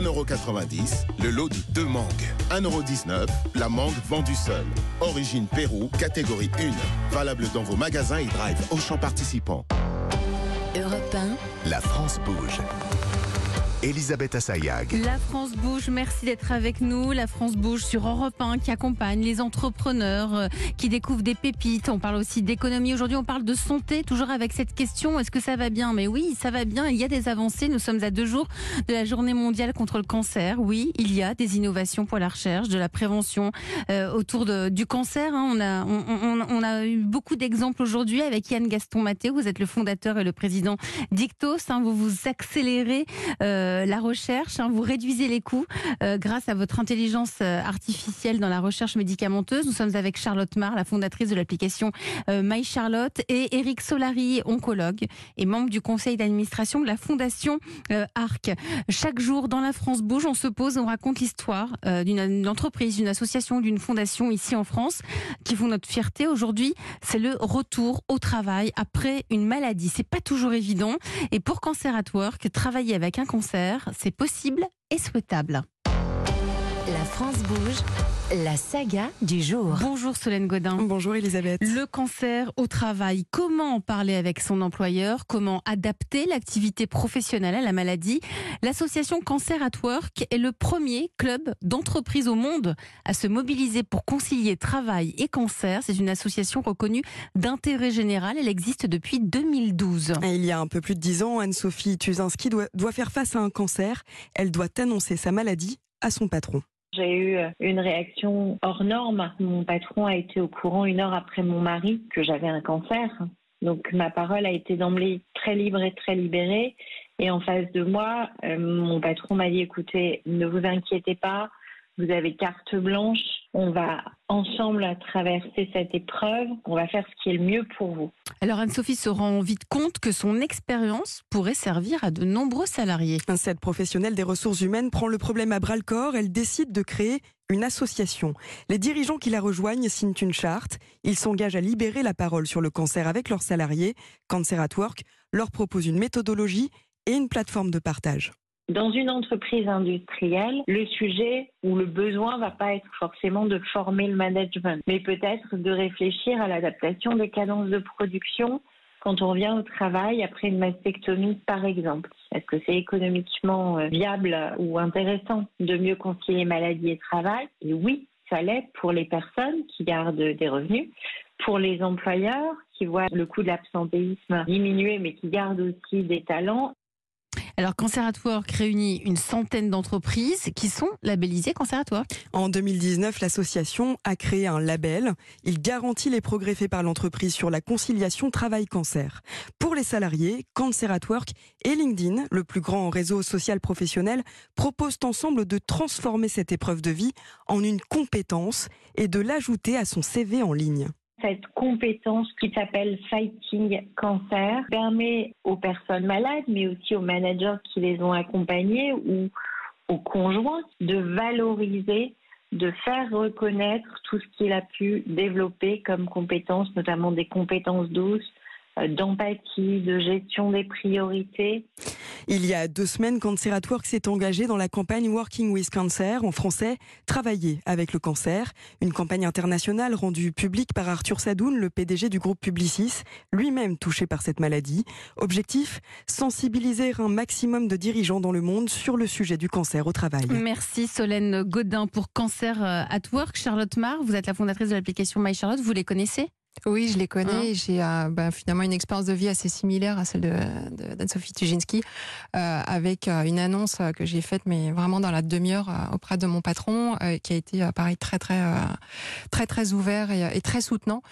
1,90€, le lot de deux mangues. 1,19€, la mangue vendue seule. Origine Pérou, catégorie 1. Valable dans vos magasins et drive au champ participant. Europe 1, La France bouge. Elisabeth Assayag. La France bouge, merci d'être avec nous. La France bouge sur Europe 1 qui accompagne les entrepreneurs euh, qui découvrent des pépites. On parle aussi d'économie. Aujourd'hui, on parle de santé, toujours avec cette question est-ce que ça va bien? Mais oui, ça va bien. Il y a des avancées. Nous sommes à deux jours de la journée mondiale contre le cancer. Oui, il y a des innovations pour la recherche, de la prévention euh, autour de, du cancer. hein. On, a, on, on- a eu beaucoup d'exemples aujourd'hui avec Yann Gaston Mathéo. Vous êtes le fondateur et le président d'Ictos. hein. Vous vous accélérez. euh, la recherche, hein, vous réduisez les coûts euh, grâce à votre intelligence euh, artificielle dans la recherche médicamenteuse. Nous sommes avec Charlotte Mar, la fondatrice de l'application euh, My Charlotte, et Eric Solari, oncologue et membre du conseil d'administration de la fondation euh, ARC. Chaque jour dans la France bouge, on se pose, on raconte l'histoire euh, d'une entreprise, d'une association, d'une fondation ici en France qui font notre fierté. Aujourd'hui, c'est le retour au travail après une maladie. C'est pas toujours évident. Et pour Cancer at Work, travailler avec un cancer, c'est possible et souhaitable. la France bouge, la saga du jour. Bonjour Solène Godin. Bonjour Elisabeth. Le cancer au travail, comment en parler avec son employeur? Comment adapter l'activité professionnelle à la maladie? L'association Cancer at Work est le premier club d'entreprise au monde à se mobiliser pour concilier travail et cancer. C'est une association reconnue d'intérêt général. Elle existe depuis 2012. Et Il y a un peu plus de dix ans, Anne-Sophie Tuzinski doit, doit faire face à un cancer. Elle doit annoncer sa maladie à son patron. J'ai eu une réaction hors norme. Mon patron a été au courant une heure après mon mari que j'avais un cancer. Donc ma parole a été d'emblée très libre et très libérée. Et en face de moi, euh, mon patron m'a dit écoutez, ne vous inquiétez pas, vous avez carte blanche, on va ensemble traverser cette épreuve, on va faire ce qui est le mieux pour vous. Alors Anne-Sophie se rend vite compte que son expérience pourrait servir à de nombreux salariés. Cette professionnelle des ressources humaines prend le problème à bras le corps. Elle décide de créer une association. Les dirigeants qui la rejoignent signent une charte. Ils s'engagent à libérer la parole sur le cancer avec leurs salariés. Cancer at Work leur propose une méthodologie et une plateforme de partage. Dans une entreprise industrielle, le sujet ou le besoin va pas être forcément de former le management, mais peut-être de réfléchir à l'adaptation des cadences de production quand on revient au travail après une mastectomie, par exemple. Est-ce que c'est économiquement euh, viable ou intéressant de mieux concilier maladie et travail? Et oui, ça l'est pour les personnes qui gardent des revenus, pour les employeurs qui voient le coût de l'absentéisme diminuer, mais qui gardent aussi des talents Alors Cancer at Work réunit une centaine d'entreprises qui sont labellisées Cancer at Work. En 2019, l'association a créé un label. Il garantit les progrès faits par l'entreprise sur la conciliation travail-cancer. Pour les salariés, Cancer at Work et LinkedIn, le plus grand réseau social professionnel, proposent ensemble de transformer cette épreuve de vie en une compétence et de l'ajouter à son CV en ligne. Cette compétence qui s'appelle Fighting Cancer permet aux personnes malades, mais aussi aux managers qui les ont accompagnés ou aux conjoints de valoriser, de faire reconnaître tout ce qu'il a pu développer comme compétences, notamment des compétences douces, d'empathie, de gestion des priorités. Il y a deux semaines, Cancer at Work s'est engagé dans la campagne Working with Cancer, en français, Travailler avec le cancer, une campagne internationale rendue publique par Arthur Sadoun, le PDG du groupe Publicis, lui-même touché par cette maladie. Objectif sensibiliser un maximum de dirigeants dans le monde sur le sujet du cancer au travail. Merci Solène Godin pour Cancer euh, at Work. Charlotte Mar, vous êtes la fondatrice de l'application My Charlotte, vous les connaissez? Oui, je les connais. Hein J'ai euh, bah, finalement une expérience de vie assez similaire à celle de, d'Anne-Sophie Tuginski, euh, avec euh, une annonce que j'ai faite, mais vraiment dans la demi-heure auprès de mon patron, qui a été pareil très très très très ouvert et, et très soutenant.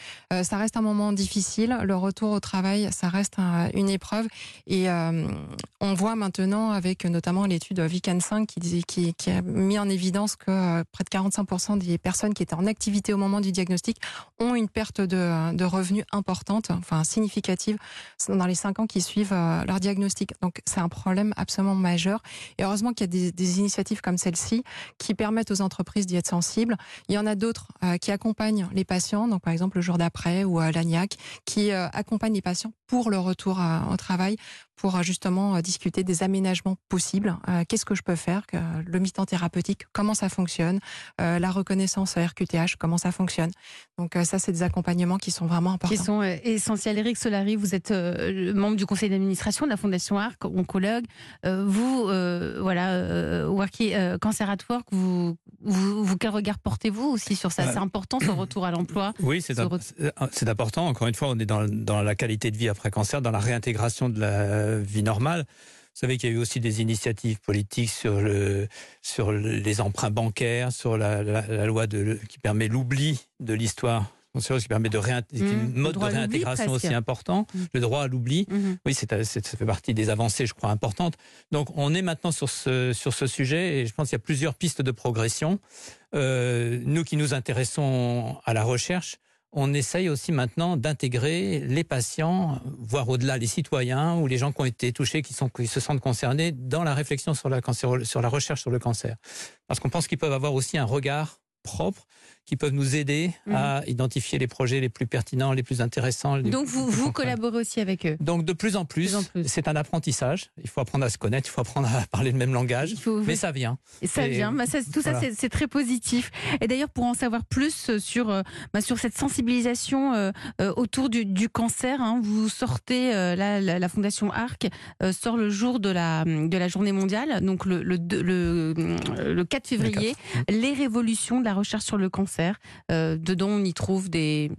Ça reste un moment difficile. Le retour au travail, ça reste un- une épreuve. Et on voit maintenant, avec notamment l'étude Vican 5 qui, disait- qui, qui a mis en évidence que près de 45% des personnes qui étaient en activité au moment du diagnostic ont une perte de, de revenus importante, enfin significative, dans les cinq ans qui suivent euh, leur diagnostic. Donc c'est un problème absolument majeur. Et heureusement qu'il y a des, initiatives comme celle-ci qui permettent aux entreprises d'y être sensibles. Il y en a d'autres euh, qui accompagnent les patients, donc par exemple le jour d'après ou euh, l'ANIAC, qui euh, accompagnent les patients pour le retour au travail, pour justement discuter des aménagements possibles. Qu'est-ce que je peux faire Le mi-temps thérapeutique, comment ça fonctionne La reconnaissance RQTH, comment ça fonctionne Donc ça, c'est des accompagnements qui sont vraiment importants. Qui sont essentiels. Eric Solari, vous êtes membre du conseil d'administration de la Fondation ARC, oncologue. vous, voilà, Worky Cancer at Work, vous, vous, quel regard portez-vous aussi sur ça? C'est important ce retour à l'emploi Oui, c'est important. Encore une fois, on est dans, dans la qualité de vie après cancer, dans la réintégration de la vie normale. Vous savez qu'il y a eu aussi des initiatives politiques sur, le, sur les emprunts bancaires, sur la, loi de, qui permet l'oubli de l'histoire qui permet de mmh. mode de réintégration aussi important, mmh. le droit à l'oubli. Mmh. Oui, c'est, ça fait partie des avancées, je crois, importantes. Donc, on est maintenant sur ce, sur ce sujet et je pense qu'il y a plusieurs pistes de progression. Euh, nous qui nous intéressons à la recherche, on essaye aussi maintenant d'intégrer les patients, voire au-delà les citoyens ou les gens qui ont été touchés, qui, sont, qui se sentent concernés dans la réflexion sur la, sur la recherche sur le cancer. Parce qu'on pense qu'ils peuvent avoir aussi un regard propre qui peuvent nous aider mhm. à identifier les projets les plus pertinents, les plus intéressants. Donc vous, vous collaborez aussi avec eux Donc de plus en plus, c'est un apprentissage. Il faut apprendre à se connaître, il faut apprendre à parler le même langage, mais ça vient. Et ça vient, bah, tout ça c'est très positif. Et d'ailleurs pour en savoir plus sur, euh, bah, sur cette sensibilisation euh, euh, autour du, cancer, hein, vous sortez, la, la, Fondation ARC sort le jour de la, de la journée mondiale, donc le, le, le, le 4 février, les révolutions de la recherche sur le cancer euh, dedans, on y trouve des,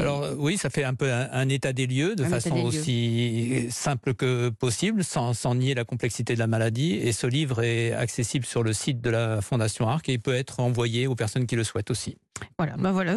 Alors euh, oui, ça fait un peu un, état des lieux de façon aussi simple que possible, sans, nier la complexité de la maladie. Et ce livre est accessible sur le site de la Fondation Arc et il peut être envoyé aux personnes qui le souhaitent aussi. Voilà, bah voilà,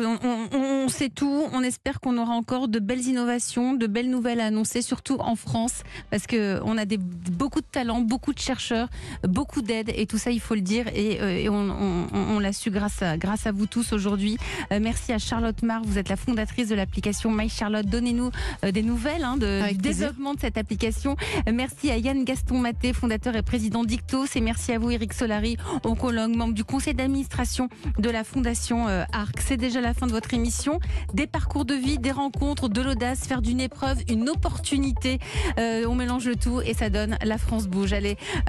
on, sait tout. On espère qu'on aura encore de belles innovations, de belles nouvelles à annoncer, surtout en France, parce que on a des, beaucoup de talents, beaucoup de chercheurs, beaucoup d'aide, et tout ça, il faut le dire, et, euh, on, l'a su grâce à, grâce à vous tous aujourd'hui. Euh, merci à Charlotte Mar, vous êtes la fondatrice de l'application My Charlotte. Donnez-nous euh, des nouvelles hein, de, du développement de cette application. merci à Yann Gaston Maté, fondateur et président d'Ictos, et merci à vous, Eric Solari, oncologue, membre du conseil d'administration de la fondation Arc. C'est déjà la fin de votre émission. Des parcours de vie, des rencontres, de l'audace, faire d'une épreuve une opportunité. Euh, on mélange le tout et ça donne la France bouge. Allez.